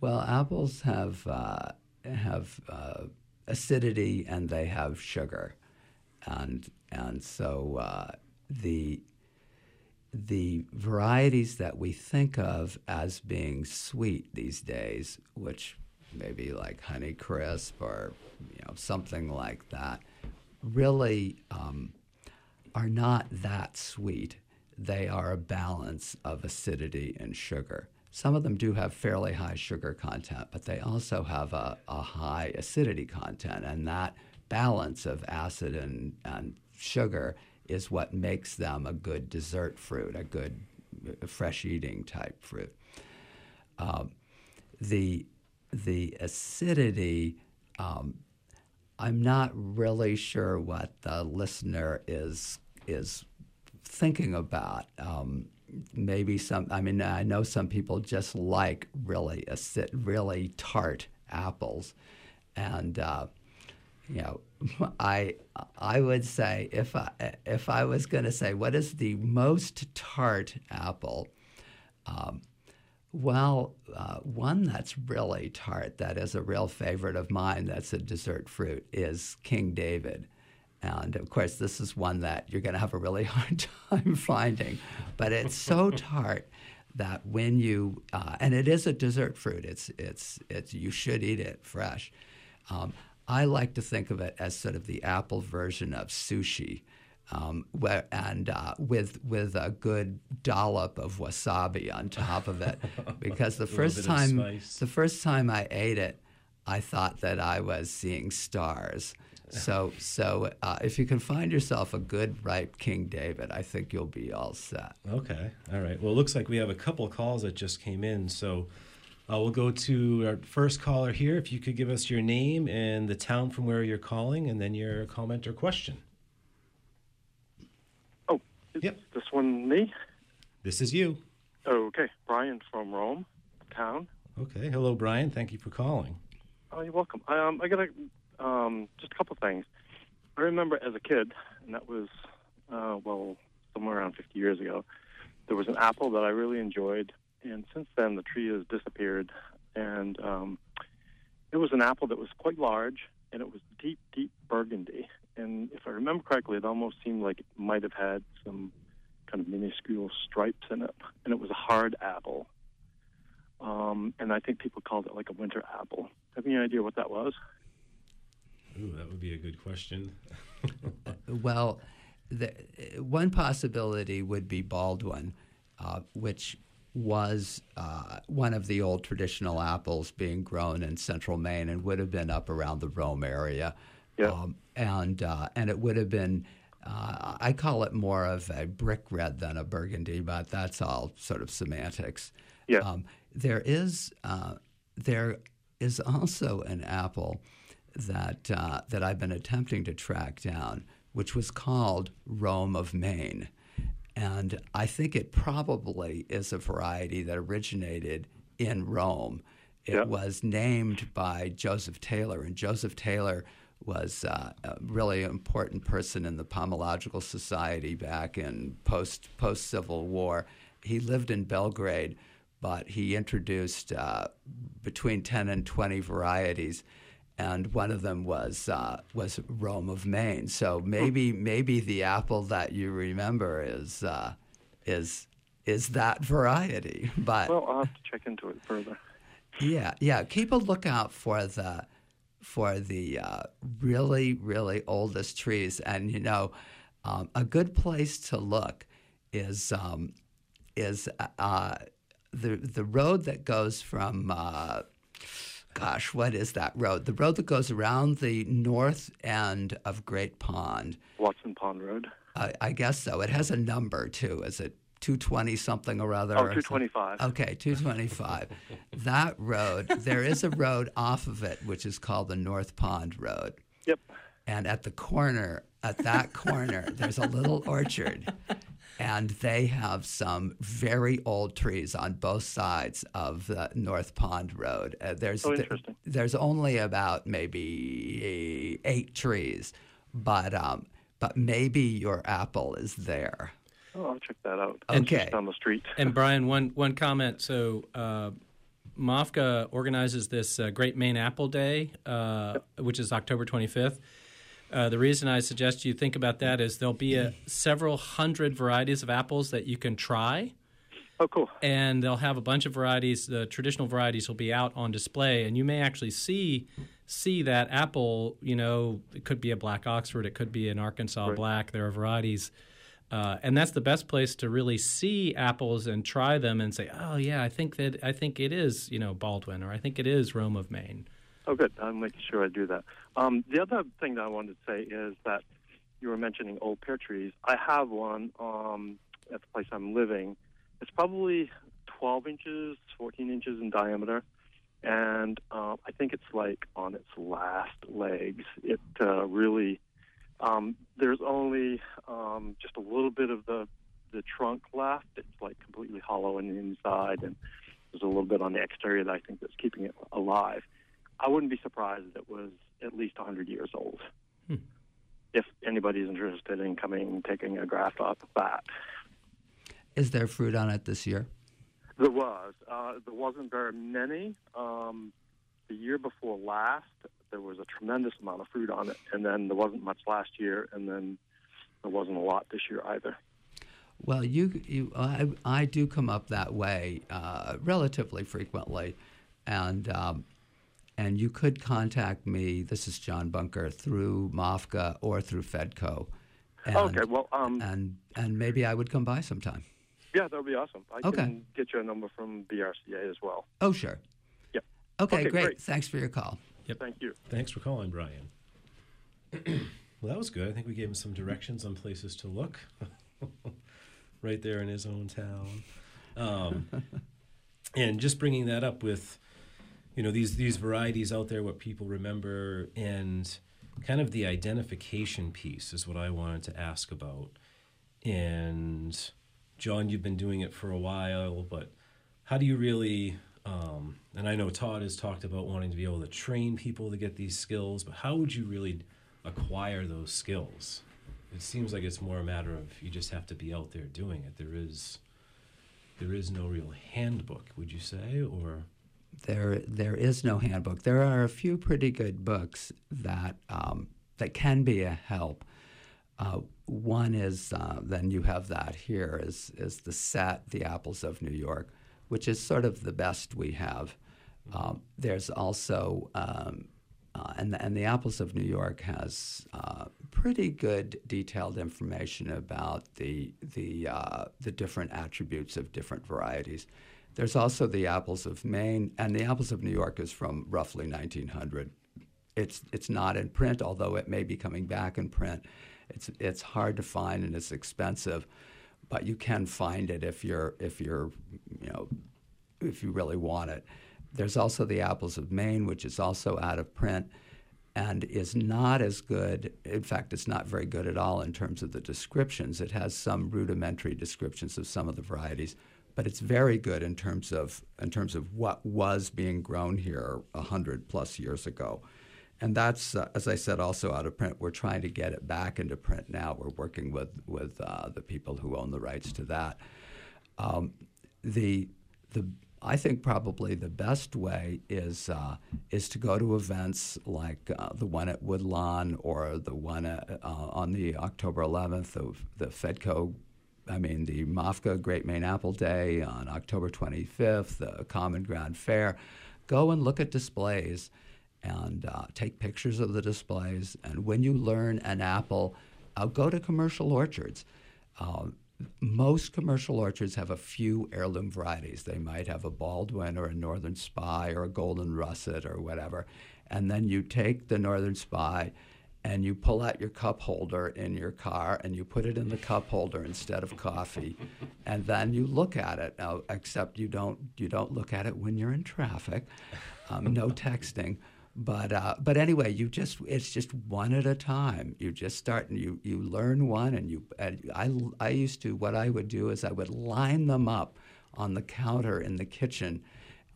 well, apples have uh, have uh, acidity and they have sugar, and and so uh, the the varieties that we think of as being sweet these days, which maybe like Honeycrisp or you know something like that, really um, are not that sweet. They are a balance of acidity and sugar. Some of them do have fairly high sugar content, but they also have a, a high acidity content, and that balance of acid and, and sugar is what makes them a good dessert fruit, a good uh, fresh eating type fruit. Um, the the acidity, um, I'm not really sure what the listener is is thinking about. Um, maybe some. I mean, I know some people just like really acid, really tart apples, and uh, you know, I I would say if I if I was going to say what is the most tart apple, um, well, uh, one that's really tart that is a real favorite of mine. That's a dessert fruit is King David, and of course this is one that you're going to have a really hard time finding, but it's so tart that when you uh, and it is a dessert fruit. It's it's it's you should eat it fresh. Um, I like to think of it as sort of the Apple version of sushi. Um, where, and uh, with with a good dollop of wasabi on top of it, because the first time the first time I ate it, I thought that I was seeing stars. So, so uh, if you can find yourself a good ripe King David, I think you'll be all set. Okay. All right. Well, it looks like we have a couple of calls that just came in. So uh, we'll go to our first caller here. If you could give us your name and the town from where you're calling, and then your comment or question. Is Yep. this one me? This is you. Oh, okay. Brian from Rome, town. Okay. Hello, Brian. Thank you for calling. Oh, you're welcome. I, Um, I got a, um, just a couple things. I remember as a kid, and that was, uh, well, somewhere around 50 years ago, there was an apple that I really enjoyed, and since then the tree has disappeared. And um, it was an apple that was quite large, and it was deep, deep burgundy. And if I remember correctly, it almost seemed like it might have had some kind of minuscule stripes in it, and it was a hard apple. Um, and I think people called it like a winter apple. Have any idea what that was? Ooh, that would be a good question. Well, the, one possibility would be Baldwin, uh, which was uh, one of the old traditional apples being grown in central Maine and would have been up around the Rome area. Yeah. Um, and, uh, and it would have been, uh, I call it more of a brick red than a burgundy, but that's all sort of semantics. Yeah. Um, there is uh, there is also an apple that uh, that I've been attempting to track down, which was called Rome of Maine, and I think it probably is a variety that originated in Rome. It Yeah. was named by Joseph Taylor, and Joseph Taylor was uh, a really important person in the Pomological Society back in post post Civil War. He lived in Belgrade, but he introduced uh, between ten and twenty varieties, and one of them was uh, was Rome of Maine. So maybe maybe the apple that you remember is uh, is is that variety, but. Well, I'll have to check into it further. Yeah, yeah. Keep a lookout for the for the uh, really, really oldest trees, and you know, um, a good place to look is um, is uh, the the road that goes from. Uh, Gosh, what is that road? The road that goes around the north end of Great Pond. Watson Pond Road. I, I guess so. It has a number too. Is it 220 something or other? Oh, or 225. Okay, 225. that road, there is a road off of it which is called the North Pond Road. Yep. And at the corner, at that corner, there's a little orchard. And they have some very old trees on both sides of the North Pond Road. Uh, there's Oh, interesting. there's only about maybe eight trees, but um, but maybe your apple is there. Oh, I'll check that out. Okay. It's down the street. And Brian, one one comment. So uh, organizes this uh, Great Maine Apple Day, uh, which is October 25th. Uh, the reason I suggest you think about that is there'll be a, several hundred varieties of apples that you can try, Oh, cool. and they'll have a bunch of varieties. The traditional varieties will be out on display, and you may actually see see that apple. You know, it could be a black Oxford, it could be an Arkansas Right. black. There are varieties. Uh, and that's the best place to really see apples and try them and say, "Oh yeah, I think that I think it is, you know, Baldwin, or I think it is Rome of Maine." Oh, good. I'm making sure I do that. Um, the other thing that I wanted to say is that you were mentioning old pear trees. I have one um, at the place I'm living. It's probably 12 inches, 14 inches in diameter, and uh, I think it's like on its last legs. It uh, really um, there's only um, just a little bit of the the trunk left. It's like completely hollow on the inside, and there's a little bit on the exterior that I think that's keeping it alive. I wouldn't be surprised if it was at least 100 years old. Hmm. If anybody's interested in coming and taking a graft off of that. Is there fruit on it this year? There was. Uh, there wasn't very many. Um, the year before last, there was a tremendous amount of fruit on it, and then there wasn't much last year, and then there wasn't a lot this year either. Well, you, you I, I do come up that way uh, relatively frequently, and um, and you could contact me. This is John Bunker through MOFGA or through Fedco. And, okay, well, um, and and maybe I would come by sometime. yeah, that would be awesome. I Okay. can get you a number from BRCA as well. Oh, sure. Yep. Okay, Okay, great. great. Thanks for your call. Yep. Thank you. Thanks for calling, Brian. well, that was good. I think we gave him some directions on places to look right there in his own town. Um, and just bringing that up with, you know, these, these varieties out there, what people remember, and kind of the identification piece is what I wanted to ask about. And John, you've been doing it for a while, but how do you really um, and I know Todd has talked about wanting to be able to train people to get these skills, but how would you really acquire those skills? It seems like it's more a matter of you just have to be out there doing it. There is there is no real handbook, would you say, or there there is no handbook. There are a few pretty good books that um, that can be a help. Uh, one is uh, then you have that here is is the set the apples of New York which is sort of the best we have. Um, there's also, um, uh, and, the, and the Apples of New York has uh, pretty good detailed information about the, the, uh, the different attributes of different varieties. There's also the Apples of Maine, and the Apples of New York is from roughly 1900. It's, it's not in print, although it may be coming back in print. It's, it's hard to find and it's expensive but you can find it if you're if you're you know if you really want it. There's also the Apples of Maine, which is also out of print and is not as good. In fact, it's not very good at all in terms of the descriptions. It has some rudimentary descriptions of some of the varieties, but it's very good in terms of in terms of what was being grown here hundred plus years ago. And that's, uh, as I said, also out of print. We're trying to get it back into print now. We're working with with uh, the people who own the rights to that. Um, the the I think probably the best way is uh, is to go to events like uh, the one at Woodlawn or the one at, uh, on the October 11th of the Fedco. I mean the MOFGA Great Maine Apple Day on October 25th, the Common Ground Fair. Go and look at displays and uh, take pictures of the displays. And when you learn an apple, uh, go to commercial orchards. Uh, most commercial orchards have a few heirloom varieties. They might have a Baldwin or a Northern Spy or a Golden Russet or whatever. And then you take the Northern Spy and you pull out your cup holder in your car and you put it in the cup holder instead of coffee and then you look at it now except you don't you don't look at it when you're in traffic um, no texting but uh, but anyway, you just it's just one at a time. You just start and you you learn one, and you and I I used to what I would do is I would line them up on the counter in the kitchen,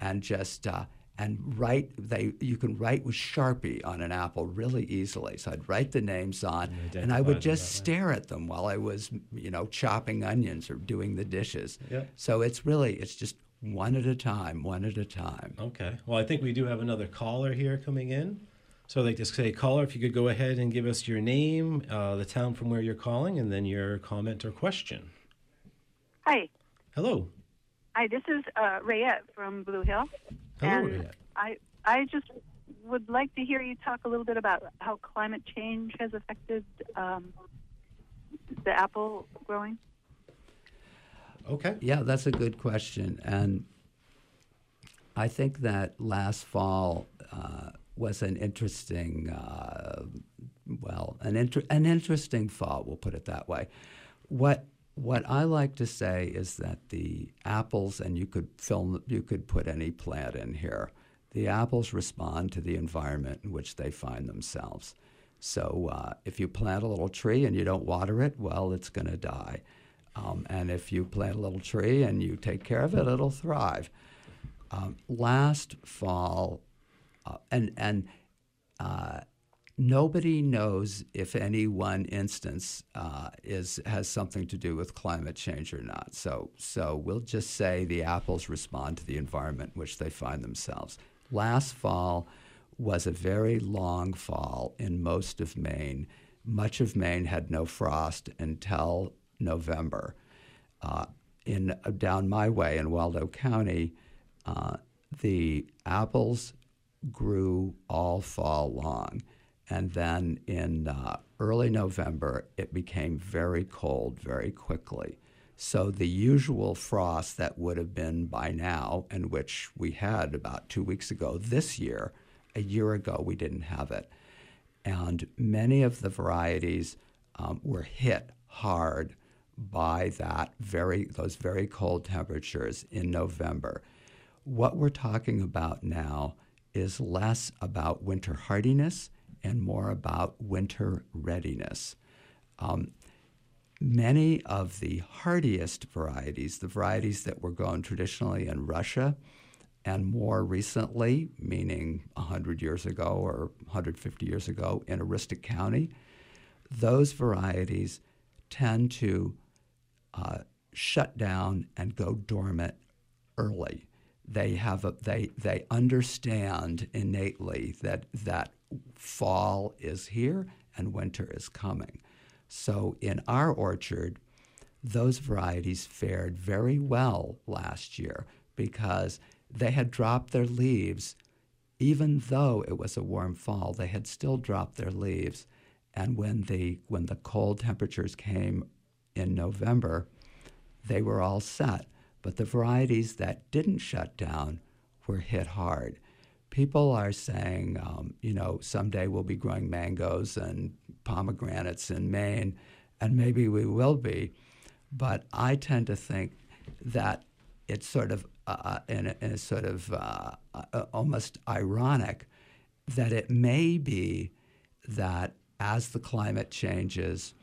and just. Uh, and write they you can write with sharpie on an apple really easily so i'd write the names on and i would just stare at them while i was you know chopping onions or doing the dishes Yep. so it's really it's just one at a time, one at a time. Okay. Well, I think we do have another caller here coming in. So I'd like to say, caller, if you could go ahead and give us your name, uh, the town from where you're calling, and then your comment or question. Hi. Hello. Hi, this is uh, Rayette from Blue Hill. Hello, and Rayette. I, I just would like to hear you talk a little bit about how climate change has affected um, the apple growing. Okay. Yeah, that's a good question. And I think that last fall uh, was an interesting, uh, well, an, inter- an interesting fall, we'll put it that way. What what I like to say is that the apples, and you could film, you could put any plant in here. The apples respond to the environment in which they find themselves. So uh, if you plant a little tree and you don't water it, well, it's going to die. Um, and if you plant a little tree and you take care of it, it'll thrive. Um, last fall, uh, and and uh, nobody knows if any one instance uh, is has something to do with climate change or not. So so we'll just say the apples respond to the environment in which they find themselves. Last fall was a very long fall in most of Maine. Much of Maine had no frost until November. Uh, in down my way in Waldo County, uh, the apples grew all fall long, and then in uh, early November it became very cold very quickly. So the usual frost that would have been by now, and which we had about two weeks ago this year, a year ago, we didn't have it. And many of the varieties um, were hit hard by that very those very cold temperatures in November. What we're talking about now is less about winter hardiness and more about winter readiness. Um, many of the hardiest varieties, the varieties that were grown traditionally in Russia and more recently, meaning 100 years ago or 150 years ago in Aroostook County, those varieties tend to uh, shut down and go dormant early. They have a, they they understand innately that that fall is here and winter is coming. So in our orchard, those varieties fared very well last year because they had dropped their leaves. Even though it was a warm fall, they had still dropped their leaves. And when the, when the cold temperatures came in November, they were all set. But the varieties that didn't shut down were hit hard. People are saying, um, you know, someday we'll be growing mangoes and pomegranates in Maine, and maybe we will be. But I tend to think that it's sort of uh, uh in, a, in, a, sort of uh, uh, almost ironic that it may be that as the climate changes,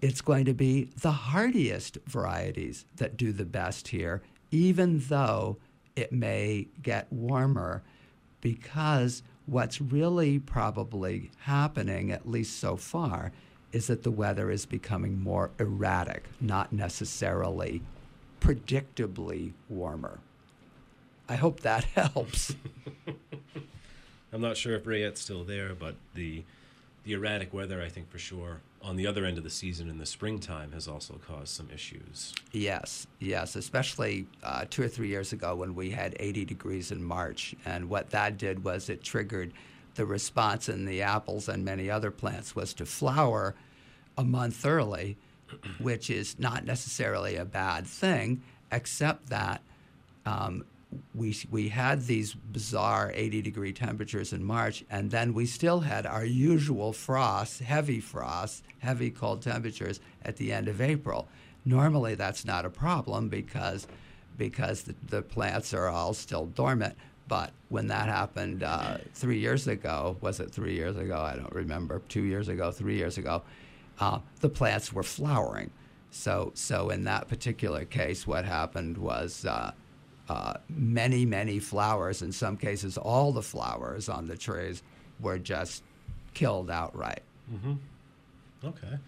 it's going to be the hardiest varieties that do the best here, even though it may get warmer, because what's really probably happening, at least so far, is that the weather is becoming more erratic, not necessarily predictably warmer. I hope that helps. I'm not sure if Rayette's still there, but the the erratic weather, I think for sure, on the other end of the season in the springtime has also caused some issues. Yes, yes, especially uh, two or three years ago when we had 80 degrees in March. And what that did was it triggered the response in the apples and many other plants was to flower a month early, which is not necessarily a bad thing, except that um, we, we had these bizarre 80 degree temperatures in March, and then we still had our usual frost, heavy frost, heavy cold temperatures at the end of April. Normally, that's not a problem because, because the, the plants are all still dormant. But when that happened uh, three years ago, was it three years ago? I don't remember. Two years ago, three years ago, uh, the plants were flowering. So, so in that particular case, what happened was uh, uh, many, many flowers. In some cases, all the flowers on the trees were just killed outright. Mm-hmm. Okay.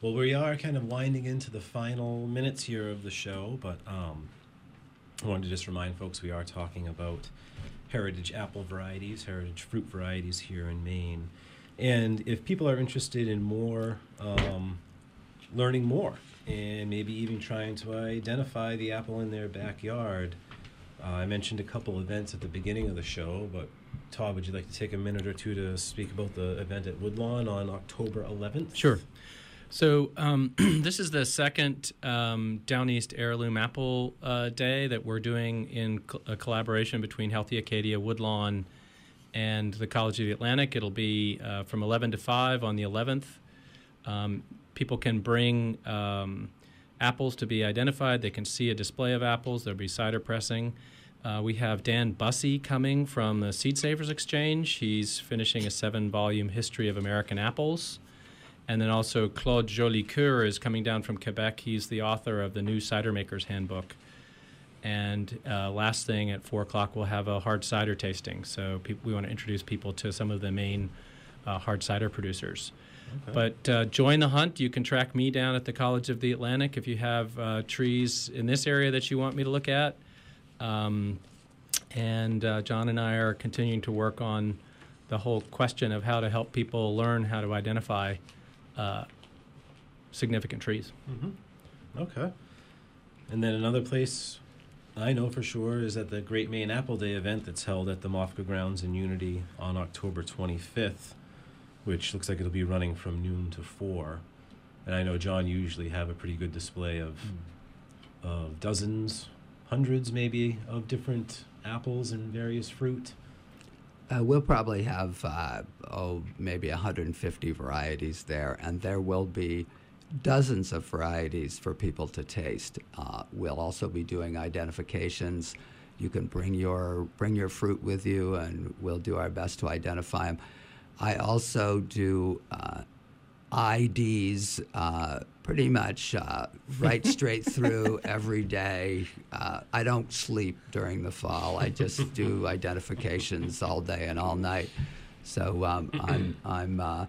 Well, we are kind of winding into the final minutes here of the show, but um, I wanted to just remind folks we are talking about heritage apple varieties, heritage fruit varieties here in Maine. And if people are interested in more, um, learning more, and maybe even trying to identify the apple in their backyard, uh, I mentioned a couple events at the beginning of the show, but Todd, would you like to take a minute or two to speak about the event at Woodlawn on October 11th? Sure. So um, this is the second um, Down East Heirloom Apple uh, Day that we're doing in co- a collaboration between Healthy Acadia, Woodlawn, and the College of the Atlantic. It'll be uh, from 11 to 5 on the 11th. Um, people can bring um, apples to be identified. They can see a display of apples. There'll be cider pressing. Uh, we have Dan Bussey coming from the Seed Savers Exchange. He's finishing a seven volume history of American apples. And then also Claude Jolicoeur is coming down from Quebec. He's the author of the new Cider Maker's Handbook. And uh, last thing at 4 o'clock, we'll have a hard cider tasting. So pe- we want to introduce people to some of the main uh, hard cider producers. But uh, join the hunt. You can track me down at the College of the Atlantic if you have uh, trees in this area that you want me to look at. Um, and uh, John and I are continuing to work on the whole question of how to help people learn how to identify uh, significant trees. Mm-hmm. Okay. And then another place I know for sure is at the Great Maine Apple Day event that's held at the MOFGA grounds in Unity on October 25th which looks like it'll be running from noon to four. And I know John usually have a pretty good display of mm. of dozens, hundreds maybe of different apples and various fruit. Uh, we'll probably have, uh, oh, maybe 150 varieties there, and there will be dozens of varieties for people to taste. Uh, we'll also be doing identifications. You can bring your bring your fruit with you, and we'll do our best to identify them. I also do uh, IDs uh, pretty much uh, right straight through every day. Uh, I don't sleep during the fall. I just do identifications all day and all night. So um, I'm I'm. Uh,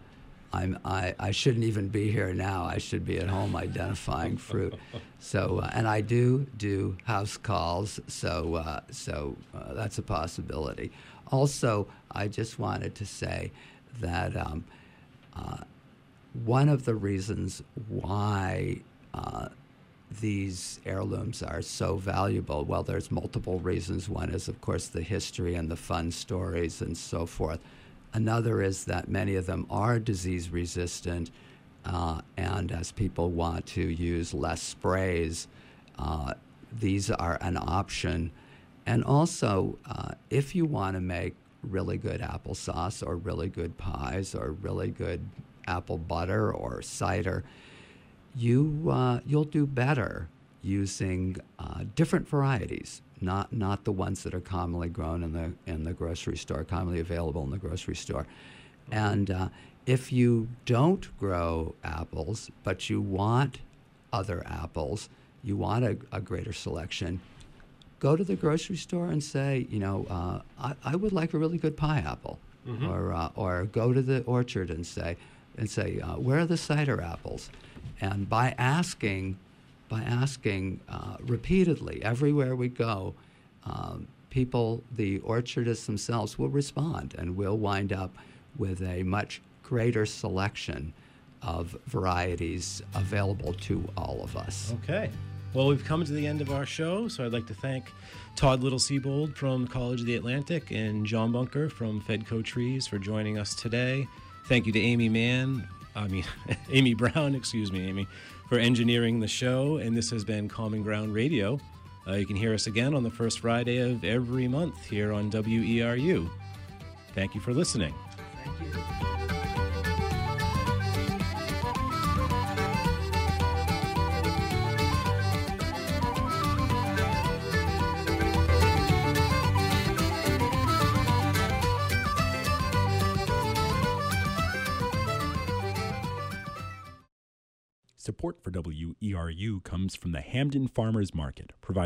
I'm, I, I shouldn't even be here now. I should be at home identifying fruit. So, uh, and I do do house calls, so, uh, so uh, that's a possibility. Also, I just wanted to say that um, uh, one of the reasons why uh, these heirlooms are so valuable, well, there's multiple reasons. One is, of course, the history and the fun stories and so forth. Another is that many of them are disease resistant, uh, and as people want to use less sprays, uh, these are an option. And also, uh, if you want to make really good applesauce or really good pies or really good apple butter or cider, you uh, you'll do better using uh, different varieties, not not the ones that are commonly grown in the in the grocery store, commonly available in the grocery store. And uh, if you don't grow apples, but you want other apples, you want a, a greater selection, go to the grocery store and say, you know, uh, I, I would like a really good pie apple, or uh, or go to the orchard and say, and say, uh, where are the cider apples? And by asking, by asking uh, repeatedly everywhere we go, um, people, the orchardists themselves, will respond, and we'll wind up with a much greater selection of varieties available to all of us. Okay. Well, we've come to the end of our show, so I'd like to thank Todd Little Siebold from College of the Atlantic and John Bunker from Fedco Trees for joining us today. Thank you to Amy Mann, I mean, Amy Browne, excuse me, Amy, for engineering the show. And this has been Common Ground Radio. Uh, you can hear us again on the first Friday of every month here on WERU. Thank you for listening. Thank you. Support for WERU comes from the Hamden Farmers Market, providing